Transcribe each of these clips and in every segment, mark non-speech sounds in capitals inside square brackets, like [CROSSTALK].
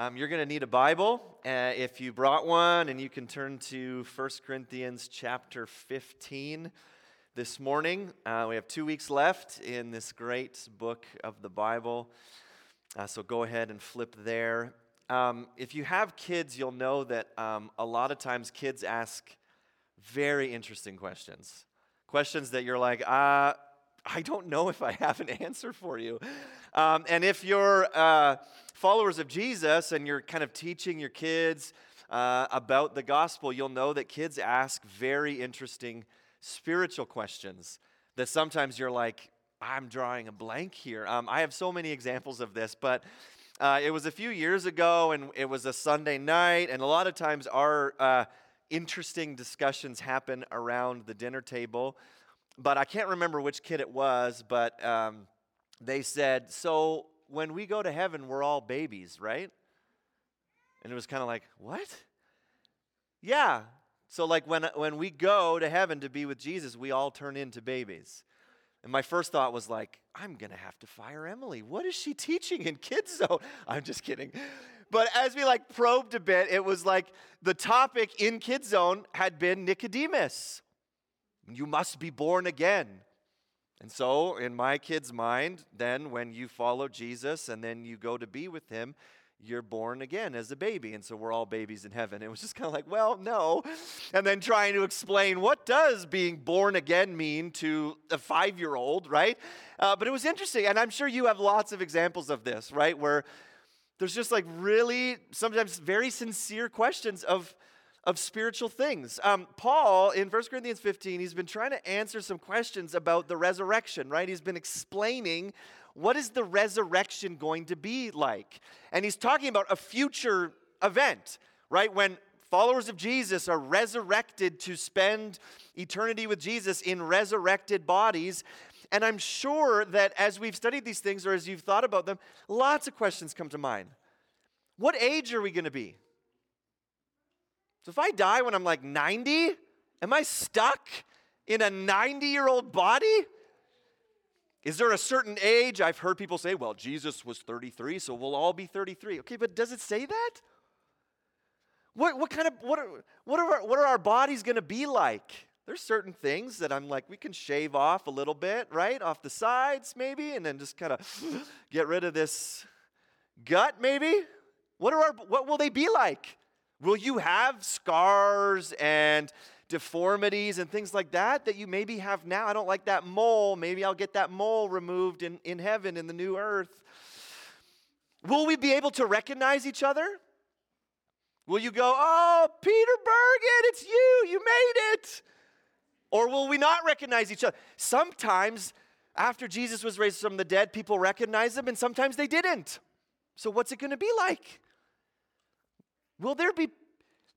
Um, you're going to need a Bible uh, if you brought one, and you can turn to 1 Corinthians chapter 15 this morning. Uh, we have two weeks left in this great book of the Bible. Uh, so go ahead and flip there. Um, if you have kids, you'll know that um, a lot of times kids ask very interesting questions. Questions that you're like, uh, I don't know if I have an [LAUGHS] answer for you. Um, and if you're uh, followers of Jesus and you're kind of teaching your kids uh, about the gospel, you'll know that kids ask very interesting spiritual questions that sometimes you're like, I'm drawing a blank here. Um, I have so many examples of this, but uh, it was a few years ago and it was a Sunday night, and a lot of times our uh, interesting discussions happen around the dinner table. But I can't remember which kid it was, but um, they said, So when we go to heaven, we're all babies, right? And it was kind of like, What? Yeah. So, like, when, when we go to heaven to be with Jesus, we all turn into babies. And my first thought was like, I'm going to have to fire Emily. What is she teaching in Kids Zone? [LAUGHS] I'm just kidding. But as we like probed a bit, it was like the topic in Kids Zone had been Nicodemus. You must be born again. And so, in my kid's mind, then when you follow Jesus and then you go to be with him, you're born again as a baby. And so we're all babies in heaven. [LAUGHS] It was just kind of like, well, no. And then trying to explain what does being born again mean to a five year old, right? Uh, but it was interesting. And I'm sure you have lots of examples of this, right? Where there's just like really, sometimes very sincere questions of of spiritual things. Um, Paul, in 1 Corinthians 15, he's been trying to answer some questions about the resurrection, right? He's been explaining what is the resurrection going to be like? And he's talking about a future event, right? When followers of Jesus are resurrected to spend eternity with Jesus in resurrected bodies. And I'm sure that as we've studied these things or as you've thought about them, lots of questions come to mind. What age are we going to be? So if I die when I'm like 90, am I stuck in a 90 year old body? Is there a certain age? I've heard people say, well, Jesus was 33, so we'll all be 33. Okay, but does it say that? What, what kind of, what are, what are our, what are our bodies going to be like? There's certain things that I'm like, we can shave off a little bit, right? Off the sides, maybe, and then just kind of get rid of this gut, maybe. What, are our, what will they be like? Will you have scars and deformities and things like that that you maybe have now? I don't like that mole. Maybe I'll get that mole removed in, in heaven, in the new earth. Will we be able to recognize each other? Will you go, oh, Peter Bergen, it's you, you made it? Or will we not recognize each other? Sometimes, after Jesus was raised from the dead, people recognized him, and sometimes they didn't. So, what's it to be like? Will there be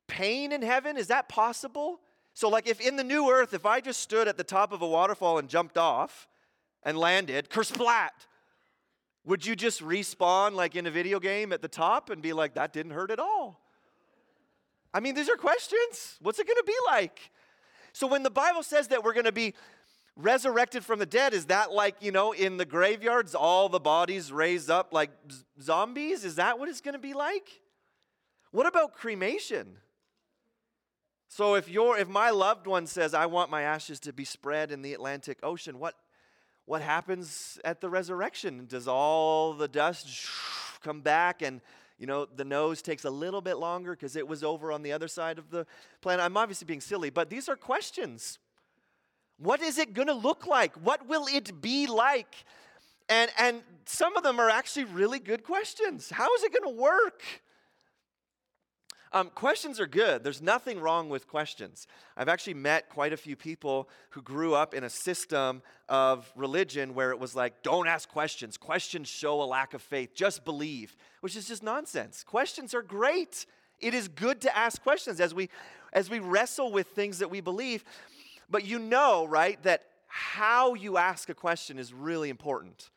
pain in heaven? Is that possible? So, like, if in the new earth, if I just stood at the top of a waterfall and jumped off and landed, kersplat, would you just respawn like in a video game at the top and be like, that didn't hurt at all? I mean, these are questions. What's it going to be like? So, when the Bible says that we're going to be resurrected from the dead, is that like, you know, in the graveyards, all the bodies raised up like zombies? Is that what it's going to be like? What about cremation? So if your if my loved one says I want my ashes to be spread in the Atlantic Ocean, what what happens at the resurrection? Does all the dust [SNIFFS] come back and you know the nose takes a little bit longer because it was over on the other side of the planet? I'm obviously being silly, but these are questions. What is it going to look like? What will it be like? And and some of them are actually really good questions. How is it going to work? Um, questions are good. There's nothing wrong with questions. I've actually met quite a few people who grew up in a system of religion where it was like, don't ask questions. Questions show a lack of faith. Just believe, which is just nonsense. Questions are great. It is good to ask questions as we as we wrestle with things that we believe. But you know, right, that how you ask a question is really important.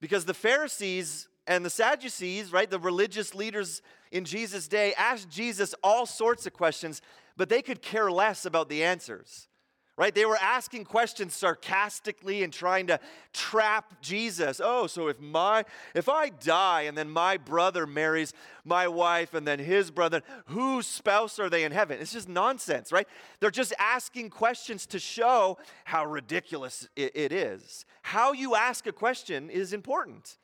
Because the Pharisees and the Sadducees, right, the religious leaders in Jesus' day asked Jesus all sorts of questions, but they could care less about the answers. right? They were asking questions sarcastically and trying to trap Jesus. Oh, so if my if I die and then my brother marries my wife and then his brother, whose spouse are they in heaven? It's just nonsense, right? They're just asking questions to show how ridiculous it, is. How you ask a question is important.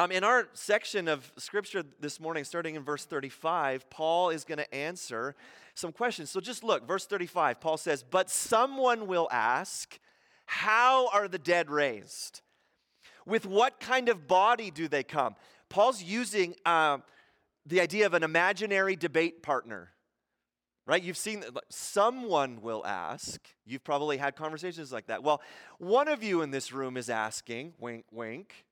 Um, in our section of scripture this morning, starting in verse 35, Paul is going to answer some questions. So just look, verse 35, Paul says, But someone will ask, How are the dead raised? With what kind of body do they come? Paul's using uh, the idea of an imaginary debate partner. Right? You've seen that someone will ask. You've probably had conversations like that. Well, one of you in this room is asking, wink, wink.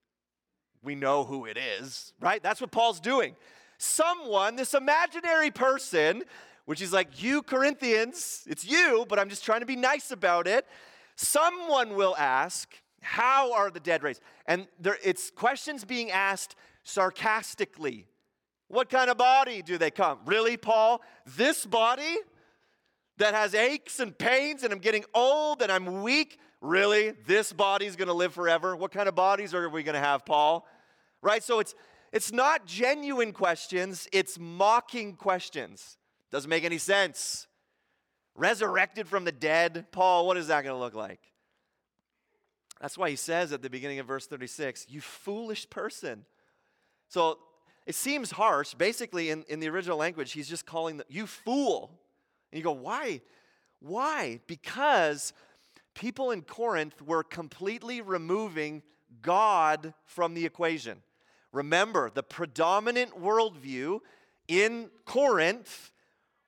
We know who it is, right? That's what Paul's doing. Someone, this imaginary person, which is like, you Corinthians, it's you, but I'm just trying to be nice about it. Someone will ask, How are the dead raised? And there, it's questions being asked sarcastically. What kind of body do they come? Really, Paul? This body that has aches and pains and I'm getting old and I'm weak? Really? This body's gonna live forever? What kind of bodies are we gonna have, Paul? Right? So it's it's not genuine questions, it's mocking questions. Doesn't make any sense. Resurrected from the dead, Paul, what is that going to look like? That's why he says at the beginning of verse 36, you foolish person. So it seems harsh. Basically, in, in the original language, he's just calling you fool. And you go, why? Why? Because people in Corinth were completely removing God from the equation. Remember, the predominant worldview in Corinth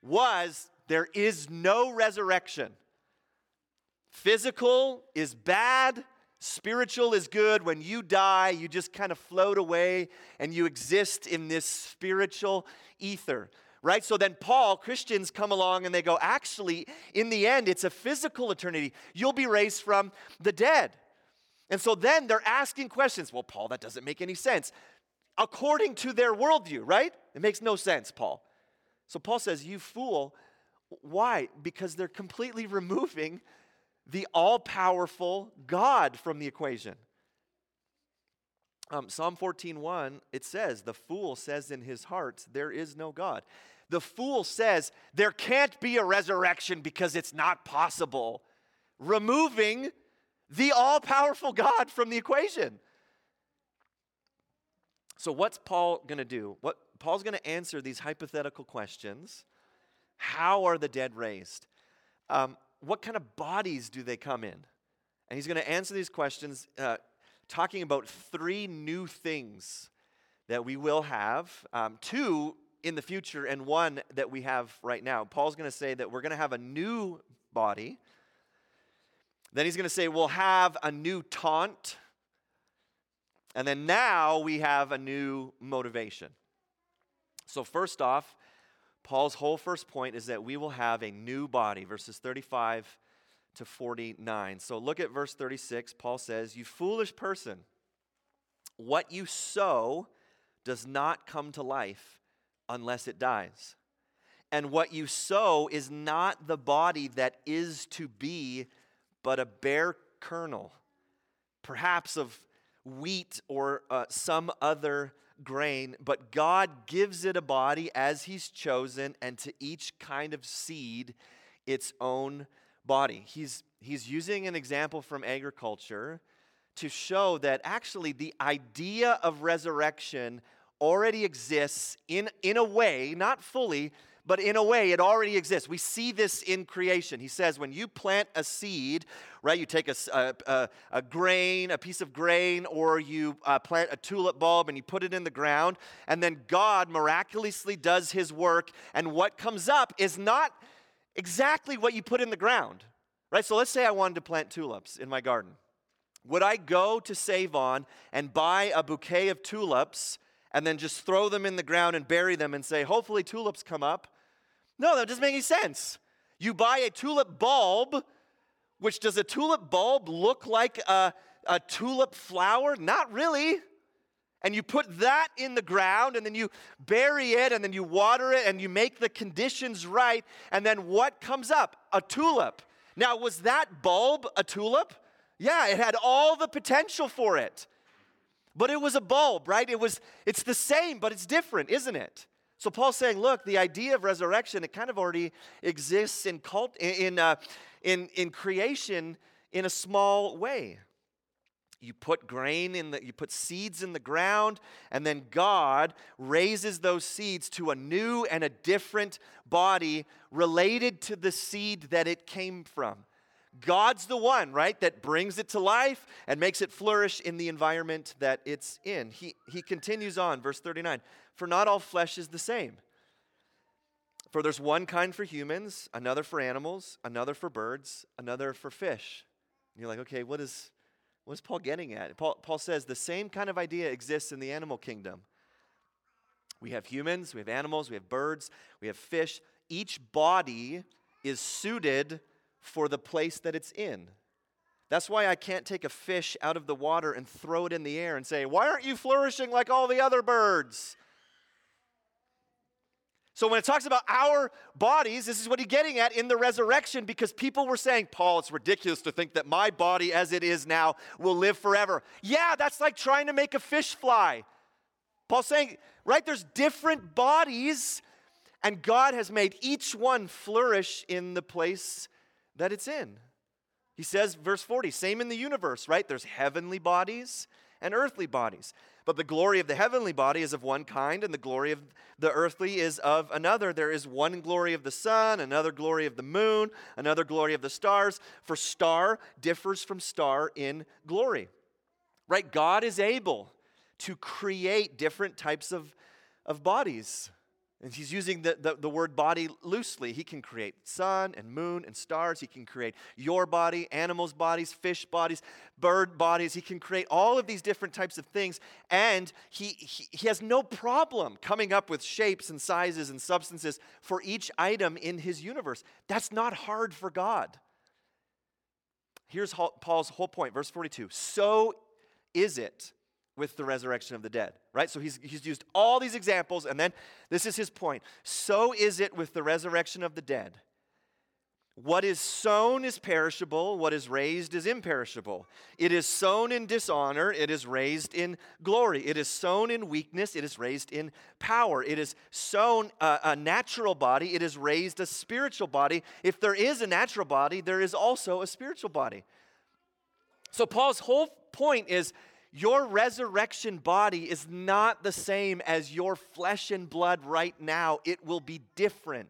was there is no resurrection. Physical is bad, spiritual is good. When you die, you just kind of float away and you exist in this spiritual ether. Right? So then, Paul, Christians come along and they go, actually, in the end, it's a physical eternity. You'll be raised from the dead. And so then they're asking questions. Well, Paul, that doesn't make any sense. According to their worldview, right? It makes no sense, Paul. So Paul says, You fool. Why? Because they're completely removing the all powerful God from the equation. Um, Psalm 14:1 it says, "The fool says in his heart, there is no God." The fool says there can't be a resurrection because it's not possible, removing the all-powerful God from the equation. So what's Paul going to do? What Paul's going to answer these hypothetical questions. How are the dead raised? Um, what kind of bodies do they come in? And he's going to answer these questions uh, talking about three new things that we will have, um, two in the future, and one that we have right now. Paul's going to say that we're going to have a new body. Then he's going to say we'll have a new taunt. And then now we have a new motivation. So, first off, Paul's whole first point is that we will have a new body, verses 35 to 49. So, look at verse 36. Paul says, You foolish person, what you sow does not come to life unless it dies. And what you sow is not the body that is to be, but a bare kernel, perhaps of wheat or uh, some other grain, but God gives it a body as He's chosen, and to each kind of seed its own body. He's, he's using an example from agriculture to show that actually the idea of resurrection already exists in, in a way, not fully, but in a way, it already exists. We see this in creation. He says, when you plant a seed, right, you take a, a, a grain, a piece of grain, or you uh, plant a tulip bulb and you put it in the ground, and then God miraculously does his work, and what comes up is not exactly what you put in the ground, right? So let's say I wanted to plant tulips in my garden. Would I go to Save On and buy a bouquet of tulips and then just throw them in the ground and bury them and say, hopefully tulips come up? No, that doesn't make any sense. You buy a tulip bulb, which does a tulip bulb look like a, a tulip flower? Not really. And you put that in the ground and then you bury it and then you water it and you make the conditions right. And then what comes up? A tulip. Now, was that bulb a tulip? Yeah, it had all the potential for it. But it was a bulb, right? It was it's the same, but it's different, isn't it? So Paul's saying, look, the idea of resurrection it kind of already exists in cult in uh, in in creation in a small way. You put grain in the you put seeds in the ground and then God raises those seeds to a new and a different body related to the seed that it came from. God's the one, right, that brings it to life and makes it flourish in the environment that it's in. He, he continues on, verse 39 For not all flesh is the same. For there's one kind for humans, another for animals, another for birds, another for fish. And you're like, okay, what is, what is Paul getting at? Paul, Paul says the same kind of idea exists in the animal kingdom. We have humans, we have animals, we have birds, we have fish. Each body is suited for the place that it's in. That's why I can't take a fish out of the water and throw it in the air and say, Why aren't you flourishing like all the other birds? So, when it talks about our bodies, this is what he's getting at in the resurrection because people were saying, Paul, it's ridiculous to think that my body as it is now will live forever. Yeah, that's like trying to make a fish fly. Paul's saying, right, there's different bodies, and God has made each one flourish in the place that it's in. He says, verse 40, same in the universe, right? There's heavenly bodies and earthly bodies. But the glory of the heavenly body is of one kind, and the glory of the earthly is of another. There is one glory of the sun, another glory of the moon, another glory of the stars. For star differs from star in glory. Right? God is able to create different types of, of bodies. And he's using the, the, the, word body loosely. He can create sun and moon and stars. He can create your body, animals' bodies, fish bodies, bird bodies. He can create all of these different types of things. And he, he, he has no problem coming up with shapes and sizes and substances for each item in his universe. That's not hard for God. Here's Paul's whole point, verse 42. So is it with the resurrection of the dead, right? So he's, he's used all these examples, and then this is his point. So is it with the resurrection of the dead. What is sown is perishable, what is raised is imperishable. It is sown in dishonor, it is raised in glory. It is sown in weakness, it is raised in power. It is sown a, a natural body, it is raised a spiritual body. If there is a natural body, there is also a spiritual body. So Paul's whole point is your resurrection body is not the same as your flesh and blood right now. It will be different.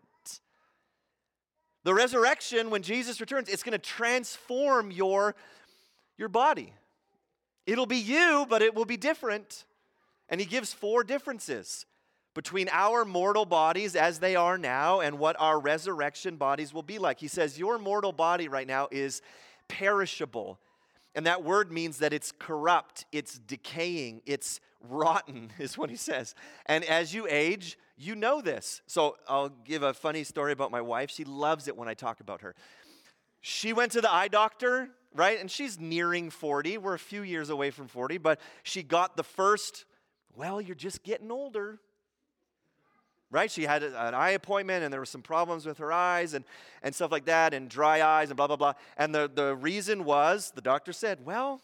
The resurrection, when Jesus returns, it's going to transform your, your body. It'll be you, but it will be different. And he gives four differences between our mortal bodies as they are now and what our resurrection bodies will be like. He says, Your mortal body right now is perishable and that word means that it's corrupt, it's decaying, it's rotten, [LAUGHS] is what he says. And as you age, you know this. So I'll give a funny story about my wife. She loves it when I talk about her. She went to the eye doctor, right? And she's nearing 40. We're a few years away from 40, but she got the first, well, you're just getting older right? She had an eye appointment and there were some problems with her eyes and, and stuff like that and dry eyes and blah, blah, blah. And the, the reason was the doctor said, well,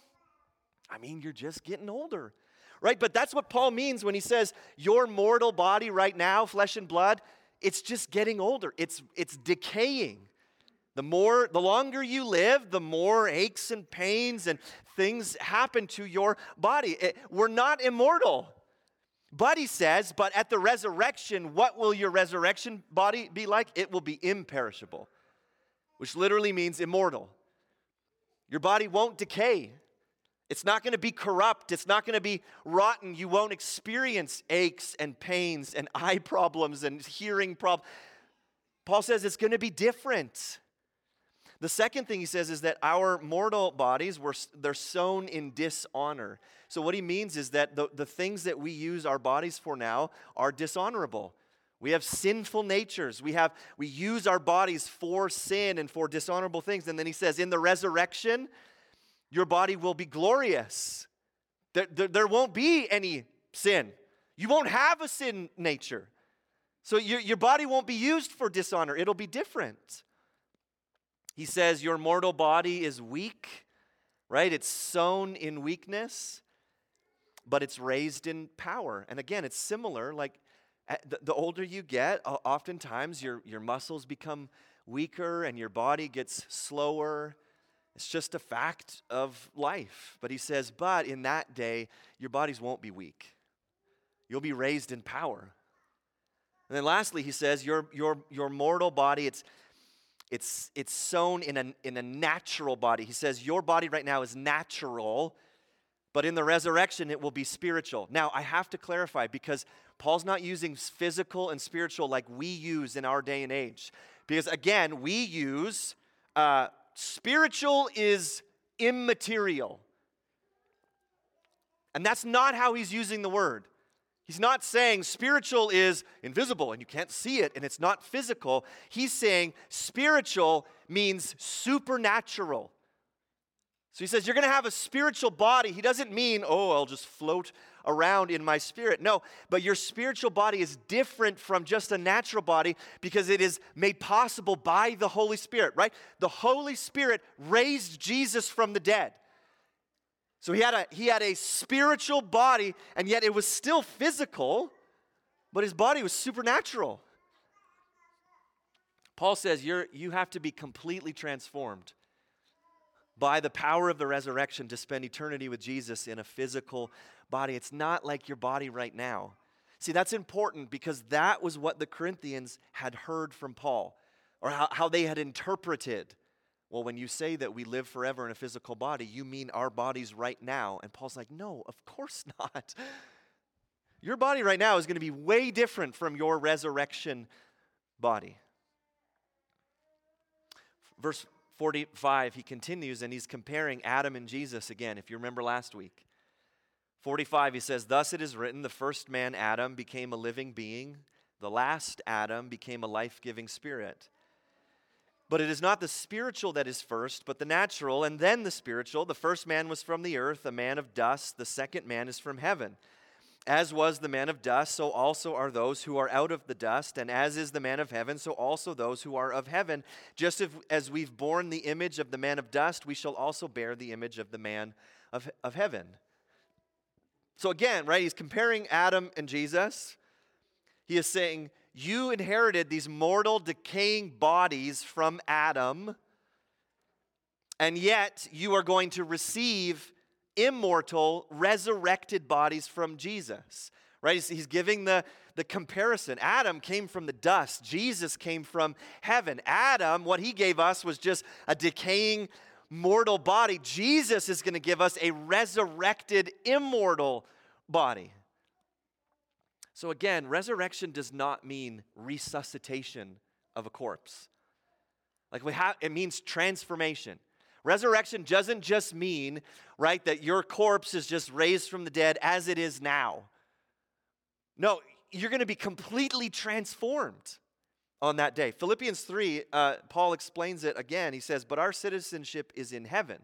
I mean, you're just getting older, right? But that's what Paul means when he says, your mortal body right now, flesh and blood, it's just getting older, it's, it's decaying. The more, the longer you live, the more aches and pains and things happen to your body. It, we're not immortal. But he says, but at the resurrection, what will your resurrection body be like? It will be imperishable, which literally means immortal. Your body won't decay. It's not going to be corrupt. It's not going to be rotten. You won't experience aches and pains and eye problems and hearing problems. Paul says it's going to be different. The second thing he says is that our mortal bodies were they're sown in dishonor. So what he means is that the, the things that we use our bodies for now are dishonorable. We have sinful natures. We have we use our bodies for sin and for dishonorable things. And then he says, in the resurrection, your body will be glorious. There, there, there won't be any sin. You won't have a sin nature. So your, your body won't be used for dishonor. It'll be different. He says, Your mortal body is weak, right? It's sown in weakness, but it's raised in power. And again, it's similar. Like the, older you get, oftentimes your, your muscles become weaker and your body gets slower. It's just a fact of life. But he says, But in that day, your bodies won't be weak. You'll be raised in power. And then lastly, he says, Your, your, your mortal body, it's it's, it's sown in a, in a natural body. He says, Your body right now is natural, but in the resurrection, it will be spiritual. Now, I have to clarify because Paul's not using physical and spiritual like we use in our day and age. Because again, we use uh, spiritual is immaterial. And that's not how he's using the word. He's not saying spiritual is invisible and you can't see it and it's not physical. He's saying spiritual means supernatural. So he says, You're going to have a spiritual body. He doesn't mean, oh, I'll just float around in my spirit. No, but your spiritual body is different from just a natural body because it is made possible by the Holy Spirit, right? The Holy Spirit raised Jesus from the dead. So he had a he had a spiritual body and yet it was still physical, but his body was supernatural. Paul says you're you have to be completely transformed by the power of the resurrection to spend eternity with Jesus in a physical body. It's not like your body right now. See, that's important because that was what the Corinthians had heard from Paul, or how, how they had interpreted well, when you say that we live forever in a physical body, you mean our bodies right now. And Paul's like, no, of course [LAUGHS] not. Your body right now is going to be way different from your resurrection body. Verse 45, he continues and he's comparing Adam and Jesus again, if you remember last week. 45, he says, Thus it is written, the first man, Adam, became a living being, the last Adam became a life giving spirit. But it is not the spiritual that is first, but the natural, and then the spiritual. The first man was from the earth, a man of dust. The second man is from heaven. As was the man of dust, so also are those who are out of the dust. And as is the man of heaven, so also those who are of heaven. Just as we've borne the image of the man of dust, we shall also bear the image of the man of, of heaven. So again, right, he's comparing Adam and Jesus. He is saying, you inherited these mortal, decaying bodies from Adam, and yet you are going to receive immortal, resurrected bodies from Jesus. Right? He's giving the, the comparison. Adam came from the dust, Jesus came from heaven. Adam, what he gave us was just a decaying, mortal body. Jesus is going to give us a resurrected, immortal body. So, again, resurrection does not mean resuscitation of a corpse. Like we have, it means transformation. Resurrection doesn't just mean, right, that your corpse is just raised from the dead as it is now. No, you're going to be completely transformed on that day. Philippians 3, uh, Paul explains it again. He says, But our citizenship is in heaven,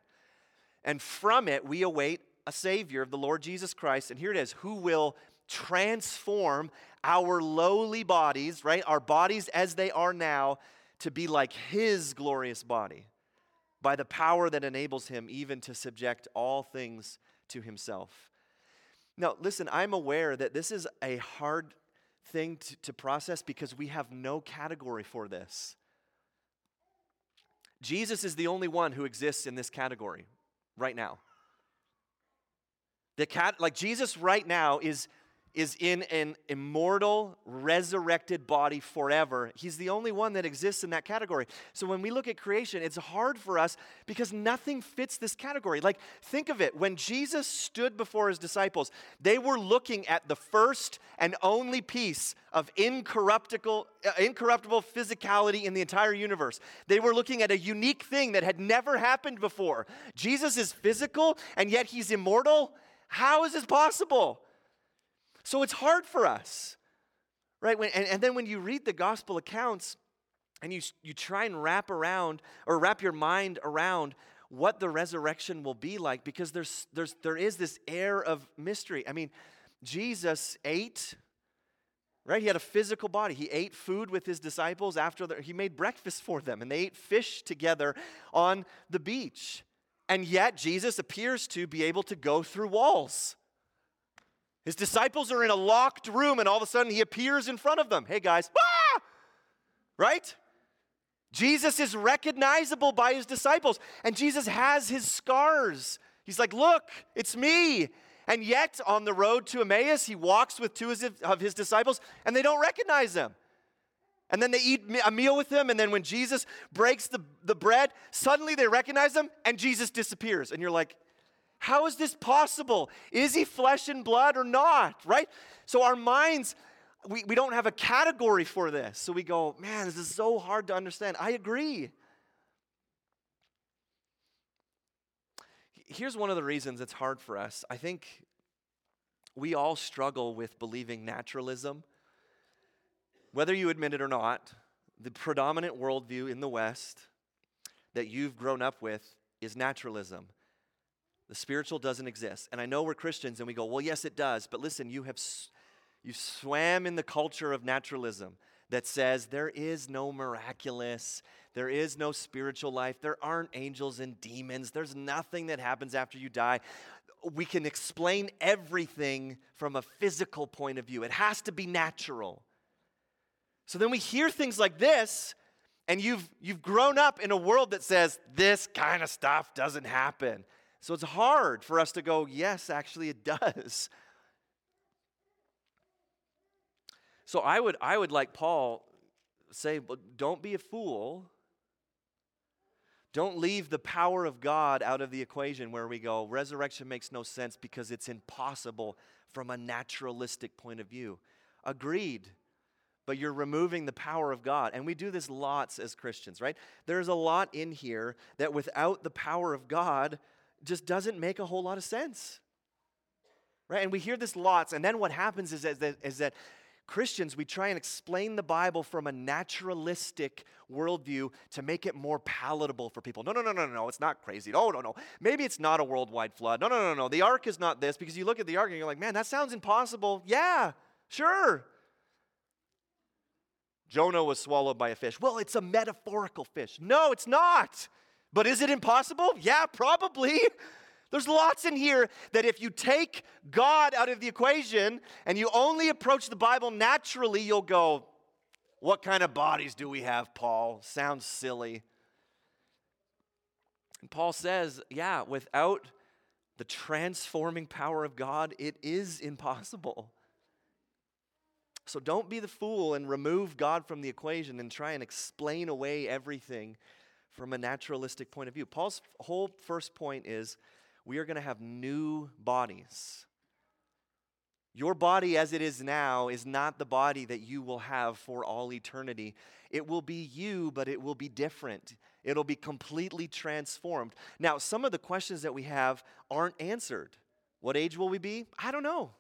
and from it we await a Savior of the Lord Jesus Christ. And here it is, who will transform our lowly bodies, right? Our bodies as they are now, to be like His glorious body by the power that enables Him even to subject all things to Himself. Now, listen, I'm aware that this is a hard thing to, to process because we have no category for this. Jesus is the only one who exists in this category right now. The cat, like Jesus right now is is in an immortal, resurrected body forever. He's the only one that exists in that category. So when we look at creation, it's hard for us because nothing fits this category. Like, think of it. When Jesus stood before his disciples, they were looking at the first and only piece of incorruptible, uh, incorruptible physicality in the entire universe. They were looking at a unique thing that had never happened before. Jesus is physical, and yet he's immortal. How is this possible? So it's hard for us, right? When, and, and then when you read the gospel accounts and you, you try and wrap around or wrap your mind around what the resurrection will be like, because there's, there's, there is this air of mystery. I mean, Jesus ate right? He had a physical body. He ate food with his disciples after the, he made breakfast for them, and they ate fish together on the beach. And yet, Jesus appears to be able to go through walls. His disciples are in a locked room, and all of a sudden he appears in front of them. Hey, guys, ah! right? Jesus is recognizable by his disciples, and Jesus has his scars. He's like, Look, it's me. And yet, on the road to Emmaus, he walks with two of his disciples, and they don't recognize him. And then they eat a meal with him, and then when Jesus breaks the, the bread, suddenly they recognize him, and Jesus disappears. And you're like, how is this possible? Is he flesh and blood or not? Right? So our minds, we, we don't have a category for this. So we go, man, this is so hard to understand. I agree. Here's one of the reasons it's hard for us. I think we all struggle with believing naturalism. Whether you admit it or not, the predominant worldview in the West that you've grown up with is naturalism. The spiritual doesn't exist. And I know we're Christians and we go, well, yes, it does. But listen, you have you swam in the culture of naturalism that says there is no miraculous, there is no spiritual life, there aren't angels and demons, there's nothing that happens after you die. We can explain everything from a physical point of view. It has to be natural. So then we hear things like this, and you've, you've grown up in a world that says this kind of stuff doesn't happen. So it's hard for us to go, yes, actually it does. So I would, I would like Paul say, don't be a fool. Don't leave the power of God out of the equation where we go, resurrection makes no sense because it's impossible from a naturalistic point of view. Agreed. But you're removing the power of God. And we do this lots as Christians, right? There's a lot in here that without the power of God, just doesn't make a whole lot of sense. Right? And we hear this lots, and then what happens is that, is that Christians, we try and explain the Bible from a naturalistic worldview to make it more palatable for people. No, no, no, no, no, it's not crazy. Oh, no, no. Maybe it's not a worldwide flood. No, no, no, no. The ark is not this because you look at the ark and you're like, man, that sounds impossible. Yeah, sure. Jonah was swallowed by a fish. Well, it's a metaphorical fish. No, it's not. But is it impossible? Yeah, probably. [LAUGHS] There's lots in here that if you take God out of the equation and you only approach the Bible naturally, you'll go, What kind of bodies do we have, Paul? Sounds silly. And Paul says, Yeah, without the transforming power of God, it is impossible. So don't be the fool and remove God from the equation and try and explain away everything from a naturalistic point of view. Paul's whole first point is we are going to have new bodies. Your body as it is now is not the body that you will have for all eternity. It will be you, but it will be different. It'll be completely transformed. Now, some of the questions that we have aren't answered. What age will we be? I don't know.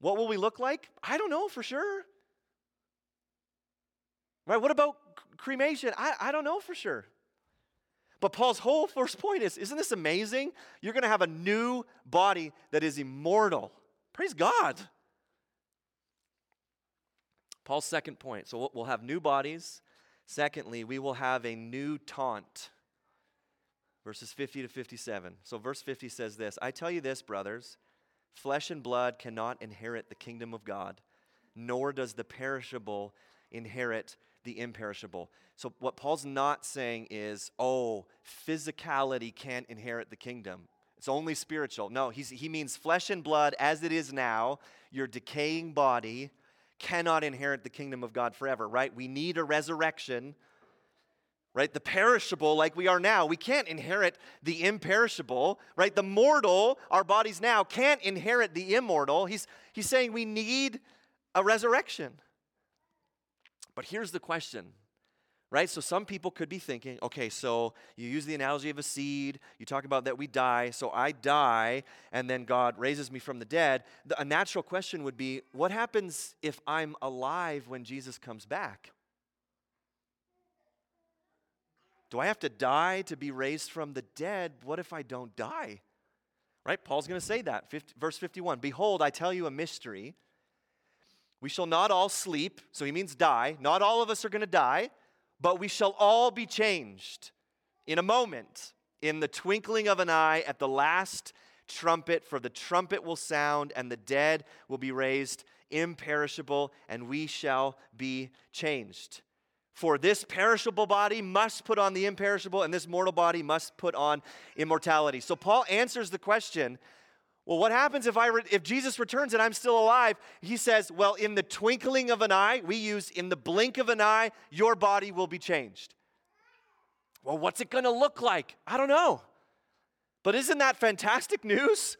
What will we look like? I don't know for sure. Right? What about cremation? I, I don't know for sure. But Paul's whole first point is isn't this amazing? You're going to have a new body that is immortal. Praise God. Paul's second point. So we'll have new bodies. Secondly, we will have a new taunt. Verses 50 to 57. So, verse 50 says this I tell you this, brothers flesh and blood cannot inherit the kingdom of God, nor does the perishable inherit the imperishable. So, what Paul's not saying is, oh, physicality can't inherit the kingdom. It's only spiritual. No, he means flesh and blood as it is now, your decaying body cannot inherit the kingdom of God forever, right? We need a resurrection, right? The perishable, like we are now, we can't inherit the imperishable, right? The mortal, our bodies now, can't inherit the immortal. He's, he's saying we need a resurrection. But here's the question, right? So some people could be thinking, okay, so you use the analogy of a seed, you talk about that we die, so I die, and then God raises me from the dead. The, a natural question would be, what happens if I'm alive when Jesus comes back? Do I have to die to be raised from the dead? What if I don't die? Right? Paul's going to say that. 50, verse 51 Behold, I tell you a mystery. We shall not all sleep, so he means die. Not all of us are going to die, but we shall all be changed in a moment, in the twinkling of an eye, at the last trumpet, for the trumpet will sound, and the dead will be raised imperishable, and we shall be changed. For this perishable body must put on the imperishable, and this mortal body must put on immortality. So Paul answers the question well, what happens if, I re- if Jesus returns and I'm still alive? He says, well, in the twinkling of an eye, we use in the blink of an eye, your body will be changed. Well, what's it going to look like? I don't know. But isn't that fantastic news?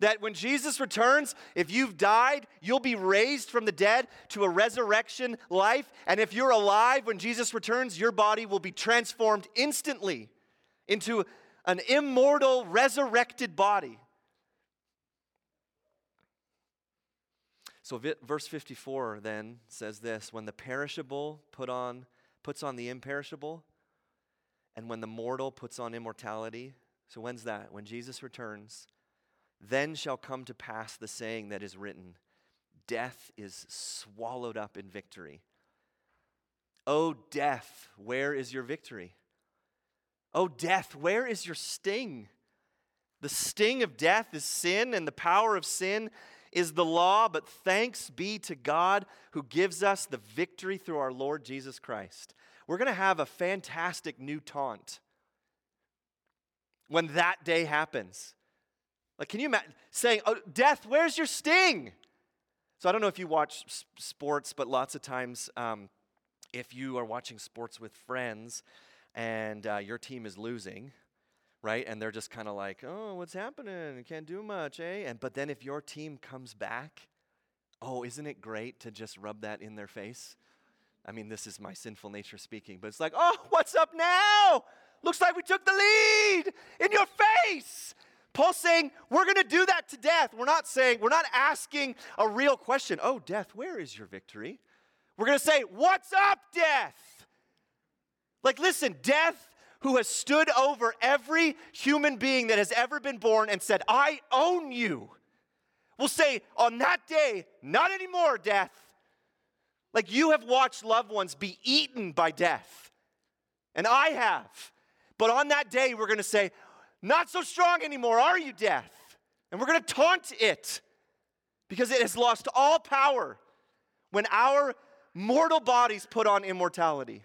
That when Jesus returns, if you've died, you'll be raised from the dead to a resurrection life. And if you're alive when Jesus returns, your body will be transformed instantly into an immortal, resurrected body. So verse 54 then says this, when the perishable put on puts on the imperishable and when the mortal puts on immortality. So when's that? When Jesus returns, then shall come to pass the saying that is written, death is swallowed up in victory. O death, where is your victory? O death, where is your sting? The sting of death is sin, and the power of sin is the law, but thanks be to God who gives us the victory through our Lord Jesus Christ. We're going to have a fantastic new taunt when that day happens. Like, can you imagine saying, Oh, death, where's your sting? So I don't know if you watch sports, but lots of times, um, if you are watching sports with friends and uh, your team is losing, right? And they're just kind of like, oh, what's happening? Can't do much, eh? And but then if your team comes back, oh, isn't it great to just rub that in their face? I mean, this is my sinful nature speaking, but it's like, oh, [LAUGHS] what's up now? Looks like we took the lead in your face. Paul's saying we're going to do that to death. We're not saying, we're not asking a real question. Oh, death, where is your victory? We're going to say, what's up, death? Like, listen, death who has stood over every human being that has ever been born and said, I own you, will say, On that day, not anymore, death. Like you have watched loved ones be eaten by death, and I have. But on that day, we're to say, Not so strong anymore, are you, death? And we're to taunt it because it has lost all power when our mortal bodies put on immortality.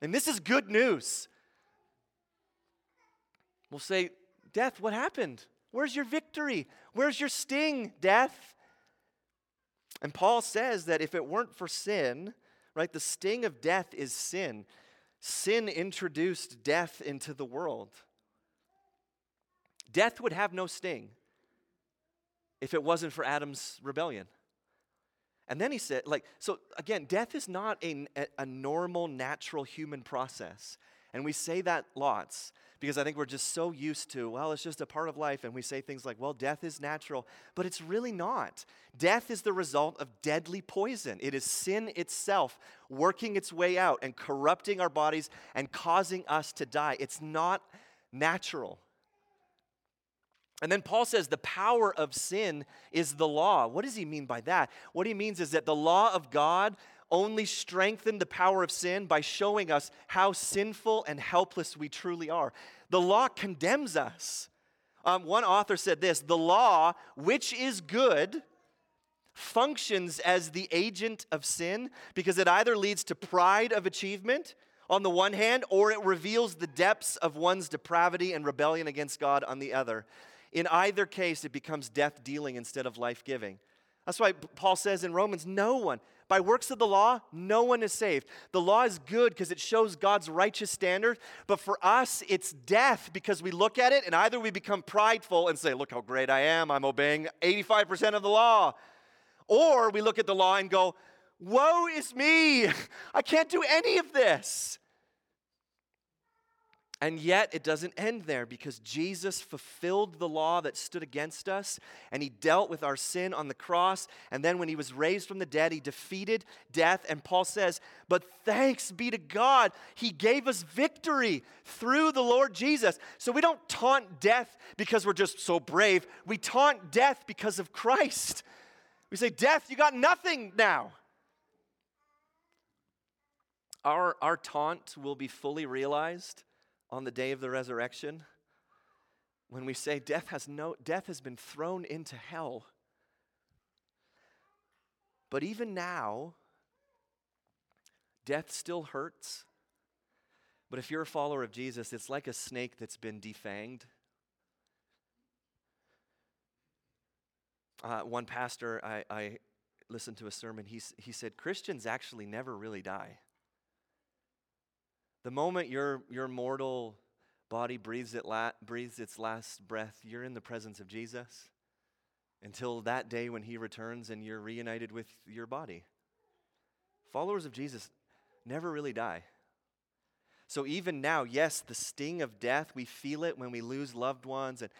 And this is good news. We'll say, Death, what happened? Where's your victory? Where's your sting, death? And Paul says that if it weren't for sin, right, the sting of death is sin. Sin introduced death into the world. Death would have no sting if it wasn't for Adam's rebellion. And then he said, like, so again, death is not a, a normal, natural human process. And we say that lots because I think we're just so used to, well, it's just a part of life. And we say things like, well, death is natural, but it's really not. Death is the result of deadly poison. It is sin itself working its way out and corrupting our bodies and causing us to die. It's not natural. And then Paul says the power of sin is the law. What does he mean by that? What he means is that the law of God only strengthen the power of sin by showing us how sinful and helpless we truly are. The law condemns us. Um, one author said this the law, which is good, functions as the agent of sin because it either leads to pride of achievement on the one hand, or it reveals the depths of one's depravity and rebellion against God on the other. In either case, it becomes death dealing instead of life giving. That's why Paul says in Romans, no one, by works of the law, no one is saved. The law is good because it shows God's righteous standard, but for us, it's death because we look at it and either we become prideful and say, Look how great I am, I'm obeying 85% of the law. Or we look at the law and go, Woe is me, [LAUGHS] I can't do any of this. And yet, it doesn't end there because Jesus fulfilled the law that stood against us and he dealt with our sin on the cross. And then, when he was raised from the dead, he defeated death. And Paul says, But thanks be to God, he gave us victory through the Lord Jesus. So we don't taunt death because we're just so brave, we taunt death because of Christ. We say, Death, you got nothing now. our, our taunt will be fully realized on the day of the resurrection when we say death has no death has been thrown into hell. But even now death still hurts. But if you're a follower of jesus it's like a snake that's been defanged. Uh, one pastor I, I listened to a sermon. He, he said christians actually never really die the moment your, your mortal body breathes, it la- breathes its last breath, you're in the presence of Jesus until that day when he returns and you're reunited with your body. Followers of Jesus never really die. So even now, yes, the sting of death, we feel it when we lose loved ones, and,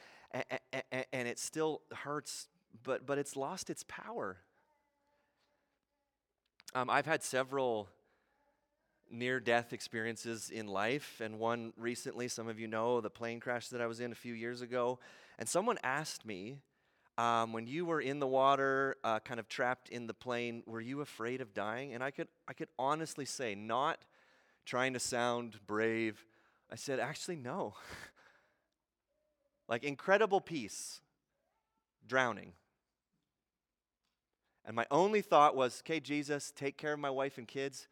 and, and, and it still hurts, but, but it's lost its power. Um, I've had several near death experiences in life, and one recently, some of you know the plane crash that I was in a few years ago. And someone asked me, um, when you were in the water, uh, kind of trapped in the plane, were you afraid of dying? And I could, I could honestly say, not trying to sound brave, I said, actually, no. [LAUGHS] like incredible peace, drowning. And my only thought was, okay, Jesus, take care of my wife and kids.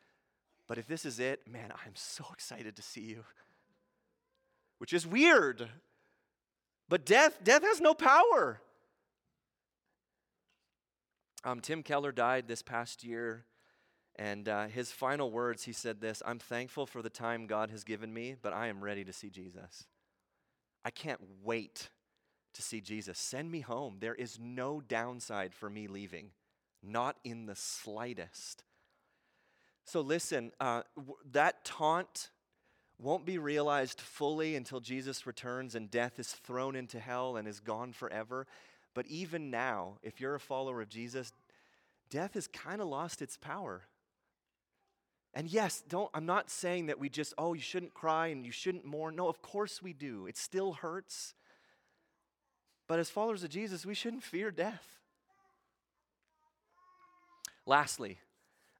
But if this is it, man, I'm so excited to see you. Which is weird. But death, death has no power. Um, Tim Keller died this past year, and uh, his final words, he said this I'm thankful for the time God has given me, but I am ready to see Jesus. I can't wait to see Jesus. Send me home. There is no downside for me leaving, not in the slightest. So listen, uh, w- that taunt won't be realized fully until Jesus returns and death is thrown into hell and is gone forever. But even now, if you're a follower of Jesus, death has kind of lost its power. And yes, don't I'm not saying that we just oh you shouldn't cry and you shouldn't mourn. No, of course we do. It still hurts. But as followers of Jesus, we shouldn't fear death. Lastly,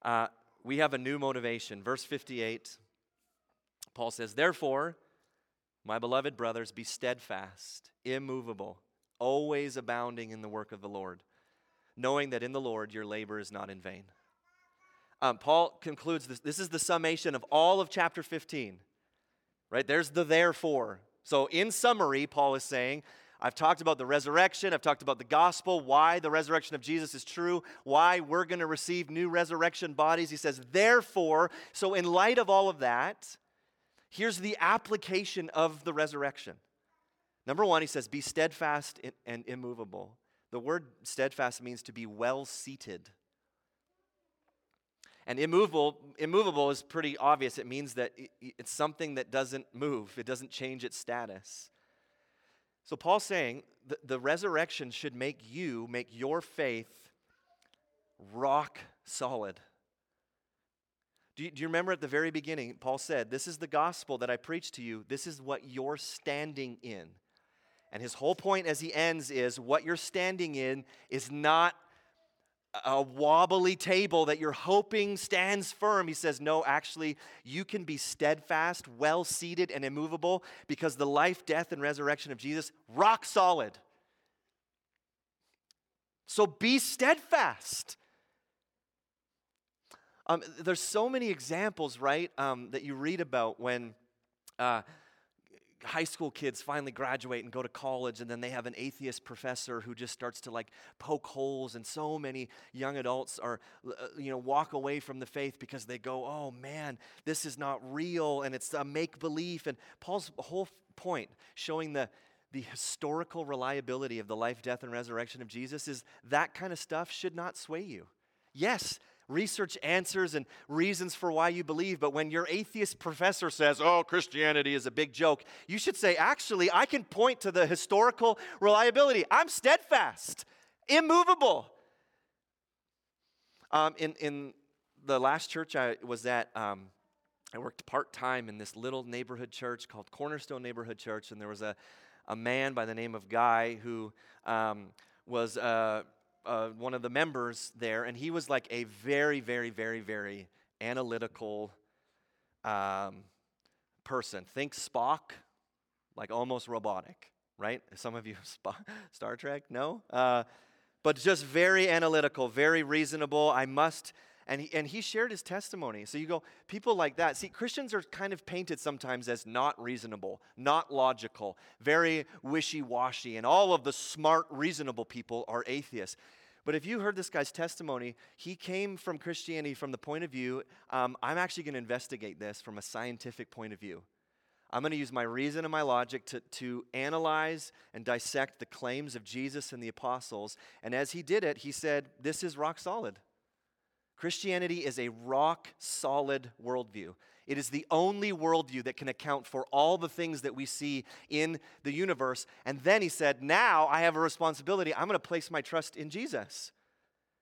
uh, we have a new motivation. Verse 58, Paul says, Therefore, my beloved brothers, be steadfast, immovable, always abounding in the work of the Lord, knowing that in the Lord your labor is not in vain. Um, Paul concludes this. This is the summation of all of chapter 15. Right? There's the therefore. So, in summary, Paul is saying, I've talked about the resurrection. I've talked about the gospel, why the resurrection of Jesus is true, why we're going to receive new resurrection bodies. He says, therefore, so in light of all of that, here's the application of the resurrection. Number one, he says, be steadfast and immovable. The word steadfast means to be well seated. And immovable, immovable is pretty obvious. It means that it's something that doesn't move, it doesn't change its status. So Paul's saying the, the resurrection should make you, make your faith rock solid. Do you, do you remember at the very beginning, Paul said, This is the gospel that I preach to you. This is what you're standing in. And his whole point as he ends is what you're standing in is not a wobbly table that you're hoping stands firm. He says, No, actually, you can be steadfast, well seated, and immovable because the life, death, and resurrection of Jesus, rock solid. So be steadfast. Um, there's so many examples, right, um, that you read about when. Uh, high school kids finally graduate and go to college and then they have an atheist professor who just starts to like poke holes and so many young adults are uh, you know walk away from the faith because they go oh man this is not real and it's a make believe and paul's whole point showing the the historical reliability of the life death and resurrection of jesus is that kind of stuff should not sway you. Yes research answers and reasons for why you believe, but when your atheist professor says, oh, Christianity is a big joke, you should say, actually, I can point to the historical reliability. I'm steadfast, immovable. Um, in, in the last church I was at, um, I worked part time in this little neighborhood church called Cornerstone Neighborhood Church, and there was a, a man by the name of Guy who um, was. Uh, uh, one of the members there, and he was like a very, very, very, very analytical, um, person. Think Spock, like almost robotic, right? [LAUGHS] Some of you, [LAUGHS] Star Trek, no? Uh, but just very analytical, very reasonable. I must and he, and he shared his testimony. So you go, people like that. See, Christians are kind of painted sometimes as not reasonable, not logical, very wishy washy, and all of the smart, reasonable people are atheists. But if you heard this guy's testimony, he came from Christianity from the point of view um, I'm actually going to investigate this from a scientific point of view. I'm going to use my reason and my logic to, to analyze and dissect the claims of Jesus and the apostles. And as he did it, he said, This is rock solid. Christianity is a rock solid worldview. It is the only worldview that can account for all the things that we see in the universe. And then he said, Now I have a responsibility. I'm going to place my trust in Jesus.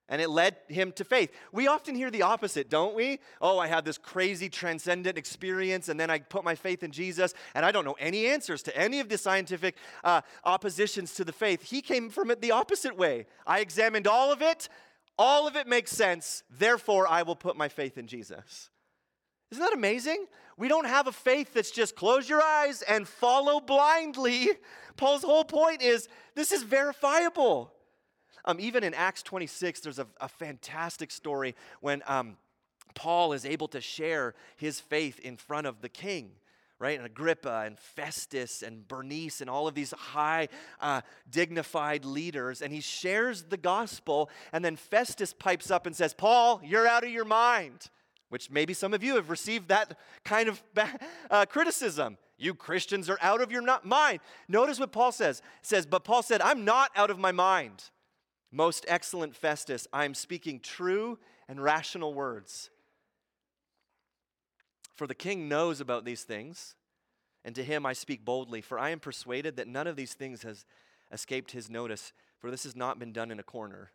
And it led him to faith. We often hear the opposite, don't we? Oh, I had this crazy transcendent experience, and then I put my faith in Jesus, and I don't know any answers to any of the scientific uh, oppositions to the faith. He came from it the opposite way. I examined all of it, all of it makes sense. Therefore, I will put my faith in Jesus. Isn't that amazing? We don't have a faith that's just close your eyes and follow blindly. Paul's whole point is this is verifiable. Um, even in Acts 26, there's a, a fantastic story when um, Paul is able to share his faith in front of the king right? And Agrippa and Festus and Bernice and all of these high, uh, dignified leaders. And he shares the gospel. And then Festus pipes up and says, Paul, you're out of your mind. Which maybe some of you have received that kind of [LAUGHS] uh, criticism. You Christians are out of your mind. Notice what Paul says. It says, But Paul said, I'm not out of my mind. Most excellent Festus, I'm speaking true and rational words. For the king knows about these things, and to him I speak boldly, for I am persuaded that none of these things has escaped his notice, for this has not been done in a corner.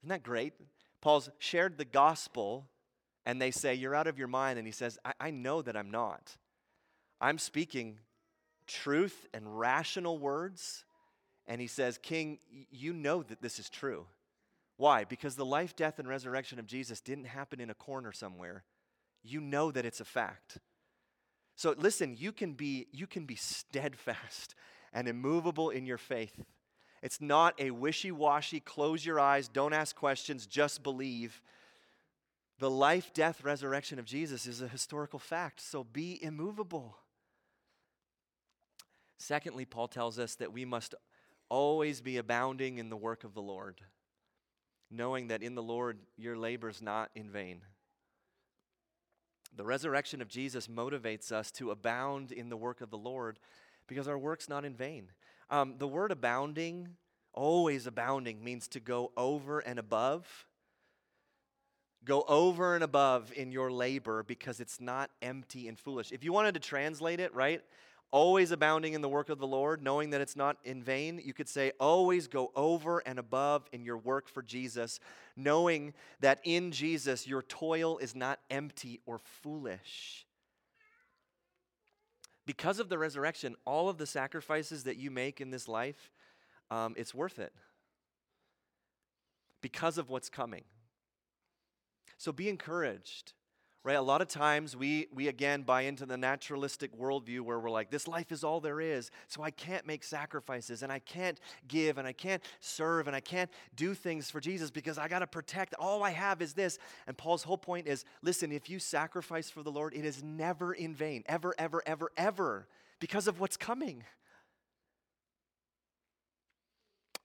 Isn't that great? Paul's shared the gospel, and they say, You're out of your mind. And he says, I, I know that I'm not. I'm speaking truth and rational words. And he says, King, you know that this is true. Why? Because the life, death, and resurrection of Jesus didn't happen in a corner somewhere you know that it's a fact. So listen, you can be you can be steadfast and immovable in your faith. It's not a wishy-washy close your eyes, don't ask questions, just believe. The life, death, resurrection of Jesus is a historical fact, so be immovable. Secondly, Paul tells us that we must always be abounding in the work of the Lord, knowing that in the Lord your labor is not in vain. The resurrection of Jesus motivates us to abound in the work of the Lord because our work's not in vain. Um, the word abounding, always abounding, means to go over and above. Go over and above in your labor because it's not empty and foolish. If you wanted to translate it, right? Always abounding in the work of the Lord, knowing that it's not in vain. You could say, always go over and above in your work for Jesus, knowing that in Jesus your toil is not empty or foolish. Because of the resurrection, all of the sacrifices that you make in this life, um, it's worth it. Because of what's coming. So be encouraged right? A lot of times we, we again buy into the naturalistic worldview where we're like, this life is all there is, so I can't make sacrifices and I can't give and I can't serve and I can't do things for Jesus because I got to protect. All I have is this. And Paul's whole point is listen, if you sacrifice for the Lord, it is never in vain, ever, ever, ever, ever, because of what's coming.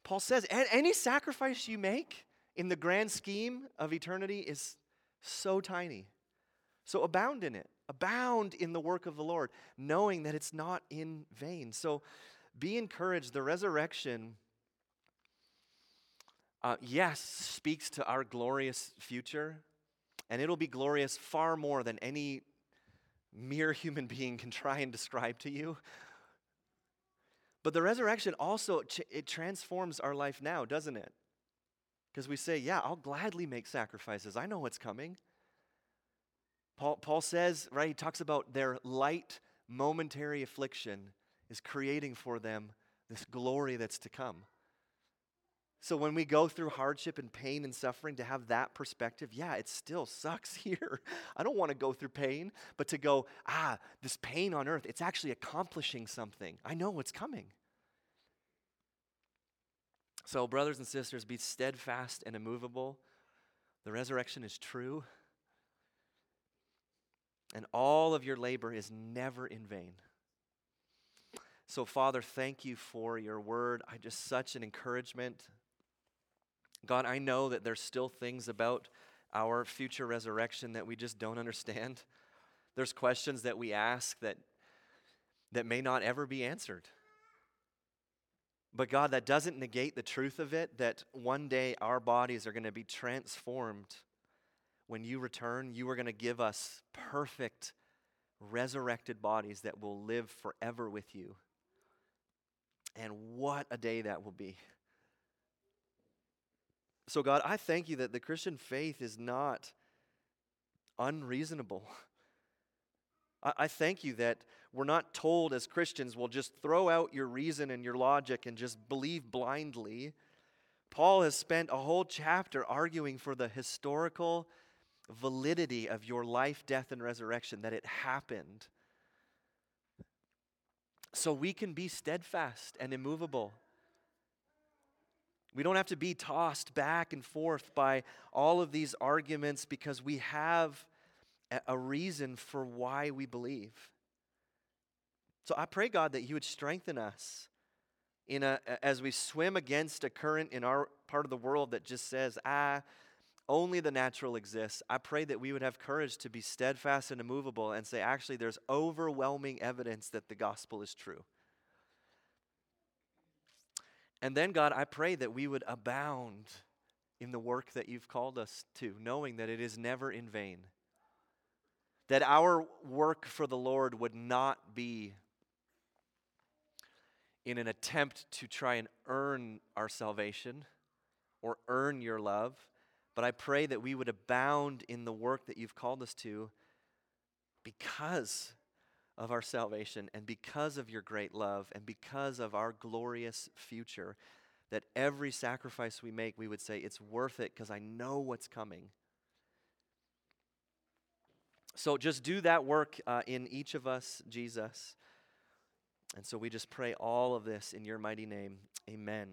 Paul says, any sacrifice you make in the grand scheme of eternity is so tiny. So abound in it. Abound in the work of the Lord, knowing that it's not in vain. So be encouraged. The resurrection, uh, yes, speaks to our glorious future, and it'll be glorious far more than any mere human being can try and describe to you. But the resurrection also it transforms our life now, doesn't it? Because we say, "Yeah, I'll gladly make sacrifices. I know what's coming." Paul, Paul says, right, he talks about their light, momentary affliction is creating for them this glory that's to come. So when we go through hardship and pain and suffering, to have that perspective, yeah, it still sucks [LAUGHS] here. I don't want to go through pain, but to go, ah, this pain on earth, it's actually accomplishing something. I know what's coming. So, brothers and sisters, be steadfast and immovable. The resurrection is true. And all of your labor is never in vain. So, Father, thank you for your word. I just such an encouragement God, I know that there's still things about our future resurrection that we just don't understand. There's questions that we ask that, that may not ever be answered. But God, that doesn't negate the truth of it that one day our bodies are going to be transformed. When you return, you are going to give us perfect, resurrected bodies that will live forever with you. And what a day that will be. So, God, I thank you that the Christian faith is not unreasonable. I, thank you that we're not told as Christians, well, just throw out your reason and your logic and just believe blindly. Paul has spent a whole chapter arguing for the historical validity of your life, death, and resurrection, that it happened. So we can be steadfast and immovable. We don't have to be tossed back and forth by all of these arguments because we have a reason for why we believe. So I pray, God, that you would strengthen us in a, as we swim against a current in our part of the world that just says, ah, only the natural exists. I pray that we would have courage to be steadfast and immovable and say, actually, there's overwhelming evidence that the gospel is true. And then, God, I pray that we would abound in the work that you've called us to, knowing that it is never in vain. That our work for the Lord would not be in an attempt to try and earn our salvation or earn your love, but I pray that we would abound in the work that you've called us to because of our salvation and because of your great love and because of our glorious future, that every sacrifice we make, we would say, it's worth it because I know what's coming. So just do that work uh, in each of us, Jesus. And so we just pray all of this in your mighty name. Amen.